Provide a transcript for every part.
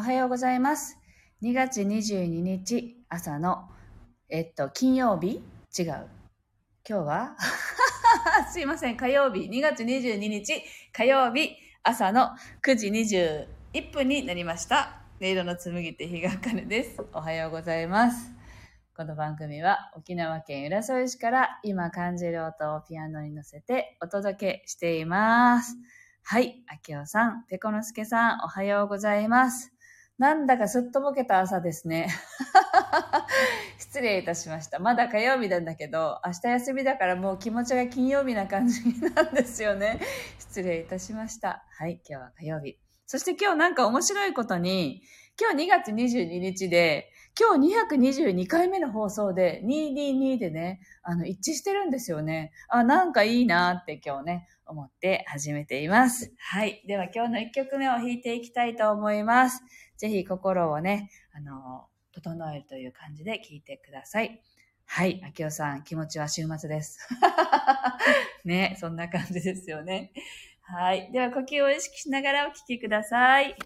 おはようございます。2月22日朝の、えっと、金曜日？違う。今日は？すいません、火曜日。2月22日火曜日朝の9時21分になりました。音色の紡手日がかねです。おはようございます。この番組は沖縄県浦添市から今感じる音をピアノに乗せてお届けしています。はい、あきおさん、ペコのすけさん、おはようございます。なんだかすっとぼけた朝ですね。失礼いたしました。まだ火曜日なんだけど、明日休みだからもう気持ちが金曜日な感じなんですよね。失礼いたしました。はい、今日は火曜日。そして今日なんか面白いことに、今日2月22日で、今日222回目の放送で、222でね、あの、一致してるんですよね。あ、なんかいいなって今日ね、思って始めています。はい。では今日の1曲目を弾いていきたいと思います。ぜひ心をね、あの、整えるという感じで聴いてください。はい。あきおさん、気持ちは週末です。ね、そんな感じですよね。はい。では呼吸を意識しながらお聴きください。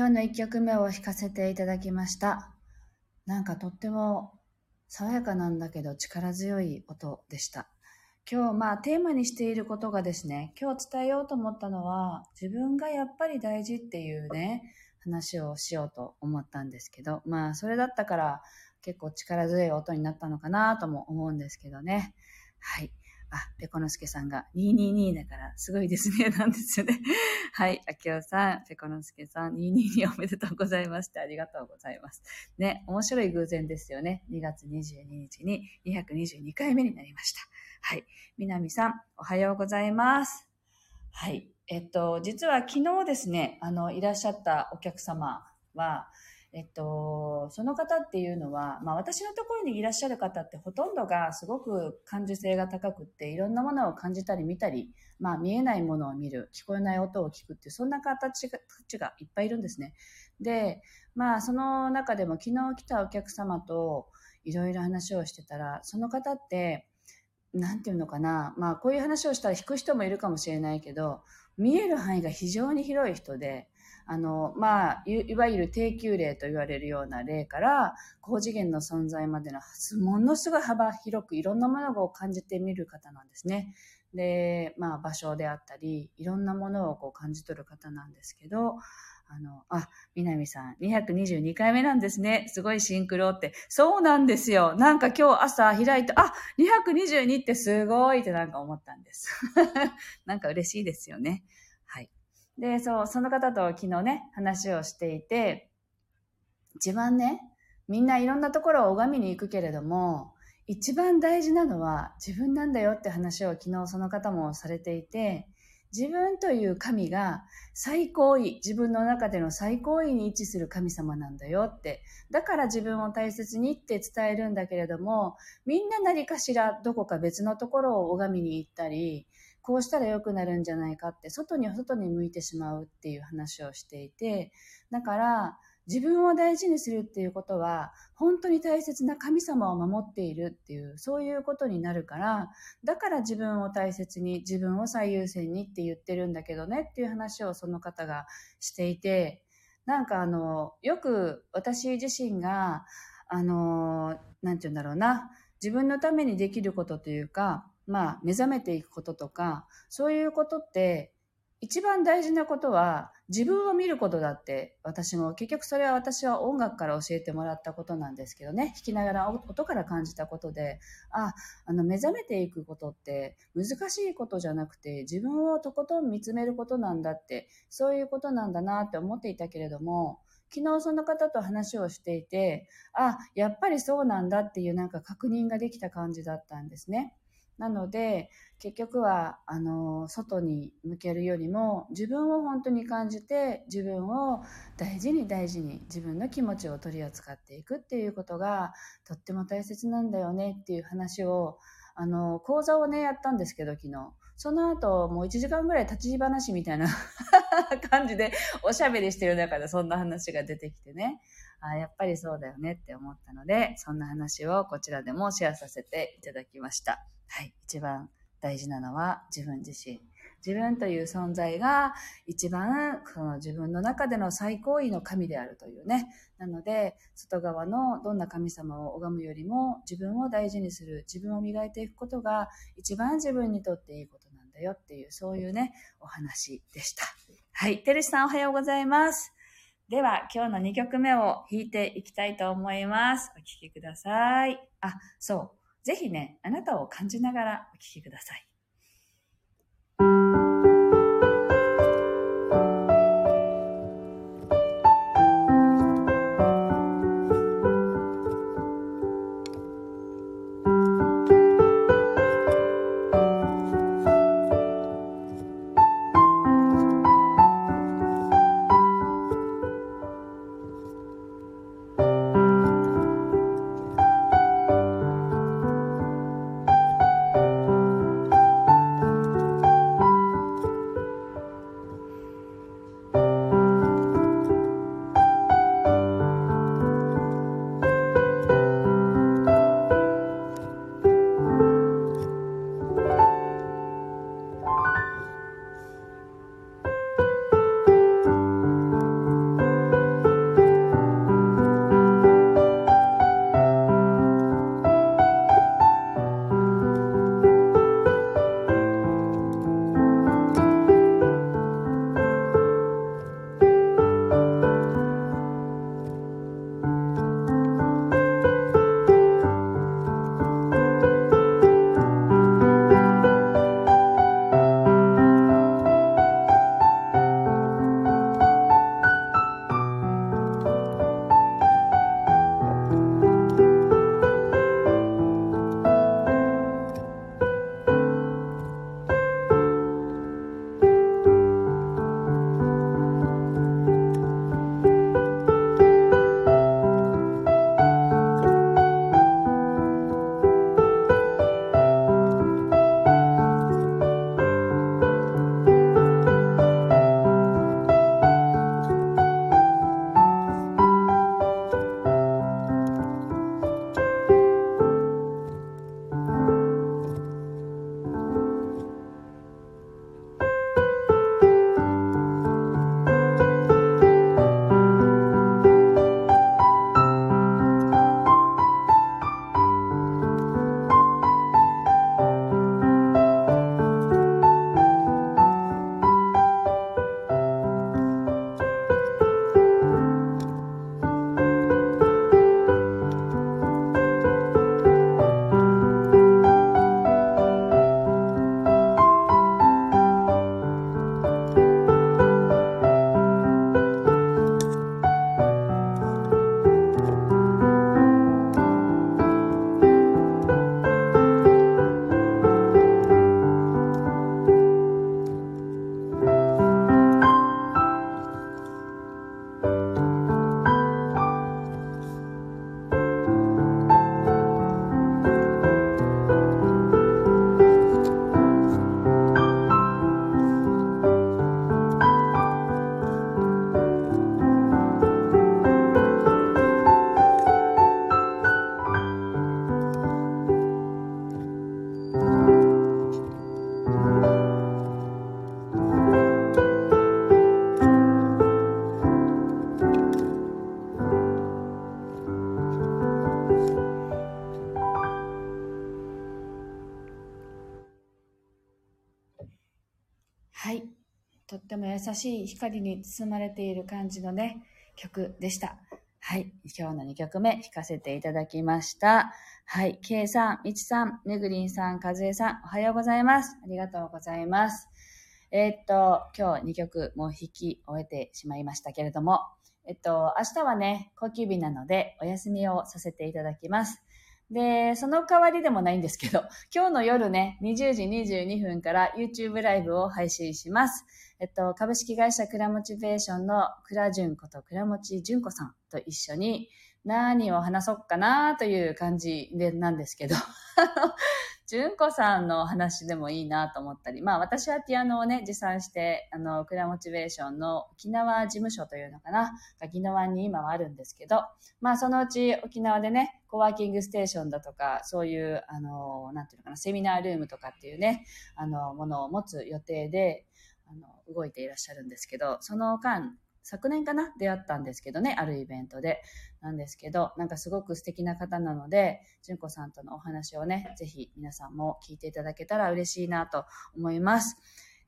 今日の1曲目を弾かせていただきました。なんかとっても爽やかなんだけど力強い音でした。今日まあテーマにしていることがですね、今日伝えようと思ったのは自分がやっぱり大事っていうね、話をしようと思ったんですけど、まあそれだったから結構力強い音になったのかなとも思うんですけどね。はい。あ、ペコノスケさんが222だからすごいですね、なんですよね。はい、あきおさん、ペコノスケさん、222おめでとうございまして、ありがとうございます。ね、面白い偶然ですよね。2月22日に222回目になりました。はい、みなみさん、おはようございます。はい、えっと、実は昨日ですね、あの、いらっしゃったお客様は、えっと、その方っていうのは、まあ私のところにいらっしゃる方ってほとんどがすごく感受性が高くって、いろんなものを感じたり見たり、まあ見えないものを見る、聞こえない音を聞くっていう、そんな形ががいっぱいいるんですね。で、まあその中でも昨日来たお客様といろいろ話をしてたら、その方って、なんていうのかな、まあこういう話をしたら引く人もいるかもしれないけど、見える範囲が非常に広い人で、あの、まあ、いわゆる低級例と言われるような例から、高次元の存在までの、ものすごい幅広くいろんなものを感じてみる方なんですね。で、まあ、場所であったり、いろんなものをこう感じ取る方なんですけど、あの、あ、南さん、222回目なんですね。すごいシンクロって。そうなんですよ。なんか今日朝開いて、あ、222ってすごいってなんか思ったんです。なんか嬉しいですよね。で、そう、その方と昨日ね、話をしていて、一番ね、みんないろんなところを拝みに行くけれども、一番大事なのは自分なんだよって話を昨日その方もされていて、自分という神が最高位、自分の中での最高位に位置する神様なんだよって。だから自分を大切にって伝えるんだけれども、みんな何かしらどこか別のところを拝みに行ったり、こうしたら良くなるんじゃないかって、外には外に向いてしまうっていう話をしていて、だから、自分を大事にするっていうことは、本当に大切な神様を守っているっていう、そういうことになるから、だから自分を大切に、自分を最優先にって言ってるんだけどねっていう話をその方がしていて、なんかあの、よく私自身が、あの、なんて言うんだろうな、自分のためにできることというか、まあ、目覚めていくこととか、そういうことって、一番大事なことは自分を見ることだって私も結局それは私は音楽から教えてもらったことなんですけどね弾きながら音から感じたことでああの目覚めていくことって難しいことじゃなくて自分をとことん見つめることなんだってそういうことなんだなって思っていたけれども昨日その方と話をしていてあやっぱりそうなんだっていうなんか確認ができた感じだったんですね。なので、結局は、あの、外に向けるよりも、自分を本当に感じて、自分を大事に大事に、自分の気持ちを取り扱っていくっていうことが、とっても大切なんだよねっていう話を、あの、講座をね、やったんですけど、昨日。その後、もう1時間ぐらい立ち話みたいな 感じで、おしゃべりしてる中でそんな話が出てきてね。あやっぱりそうだよねって思ったので、そんな話をこちらでもシェアさせていただきました。はい。一番大事なのは自分自身。自分という存在が一番その自分の中での最高位の神であるというね。なので、外側のどんな神様を拝むよりも自分を大事にする、自分を磨いていくことが一番自分にとっていいことなんだよっていう、そういうね、お話でした。はい。てるしさんおはようございます。では、今日の2曲目を弾いていきたいと思います。お聴きください。あ、そう。ぜひね、あなたを感じながらお聴きください。の優しい光に包まれている感じのね、曲でした。はい。今日の2曲目弾かせていただきました。はい。K さん、みちさん、めぐりんさん、かずえさん、おはようございます。ありがとうございます。えー、っと、今日2曲もう弾き終えてしまいましたけれども、えっと、明日はね、高級日なのでお休みをさせていただきます。で、その代わりでもないんですけど、今日の夜ね、20時22分から YouTube ライブを配信します。えっと、株式会社クラモチベーションのクラジュンことクラモチジュンコさんと一緒に何を話そうかなという感じでなんですけど、純子さんの話でもいいなと思ったり、まあ私はピアノをね、持参して、あの、クラモチベーションの沖縄事務所というのかな、沖縄に今はあるんですけど、まあそのうち沖縄でね、コワーキングステーションだとか、そういう、あの、なんていうのかな、セミナールームとかっていうね、あの、ものを持つ予定で、あの、動いていらっしゃるんですけど、その間、昨年かな？出会ったんですけどね、あるイベントで。なんですけど、なんかすごく素敵な方なので、純子さんとのお話をね、ぜひ皆さんも聞いていただけたら嬉しいなと思います。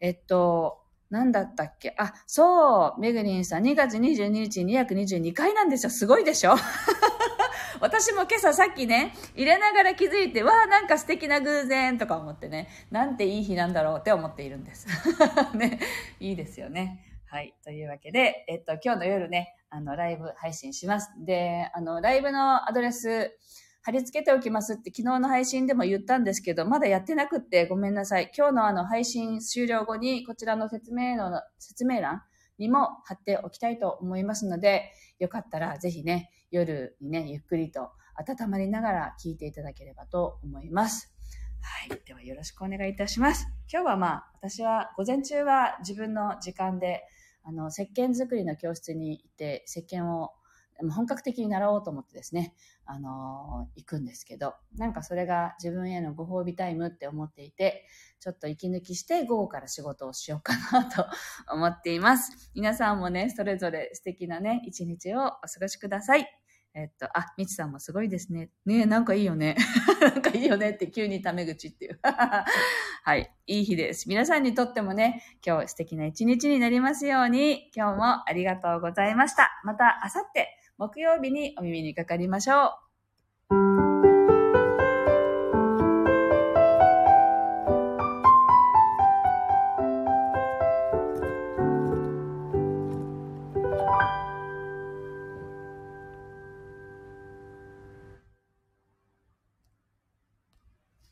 えっと、何だったっけ？あ、そう、めぐりんさん、2月22日222回なんですよ。すごいでしょ？私も今朝さっきね、入れながら気づいて、わあ、なんか素敵な偶然とか思ってね、なんていい日なんだろうって思っているんです。ね、いいですよね。はい。というわけで、えっと、今日の夜ね、あの、ライブ配信します。で、あの、ライブのアドレス、貼り付けておきますって昨日の配信でも言ったんですけど、まだやってなくってごめんなさい。今日のあの配信終了後にこちらの説明の、説明欄にも貼っておきたいと思いますので、よかったらぜひね、夜にね、ゆっくりと温まりながら聞いていただければと思います。はい。ではよろしくお願いいたします。今日はまあ、私は午前中は自分の時間であの、石鹸作りの教室に行って、石鹸を本格的に習おうと思ってですね、あのー、行くんですけど、なんかそれが自分へのご褒美タイムって思っていて、ちょっと息抜きして午後から仕事をしようかなと 思っています。皆さんもね、それぞれ素敵なね、一日をお過ごしください。えっと、あ、みちさんもすごいですね。ねえ、なんかいいよね。なんかいいよねって急にタメ口っていう。はい。いい日です。皆さんにとってもね、今日素敵な一日になりますように、今日もありがとうございました。また、あさって、木曜日にお耳にかかりましょう。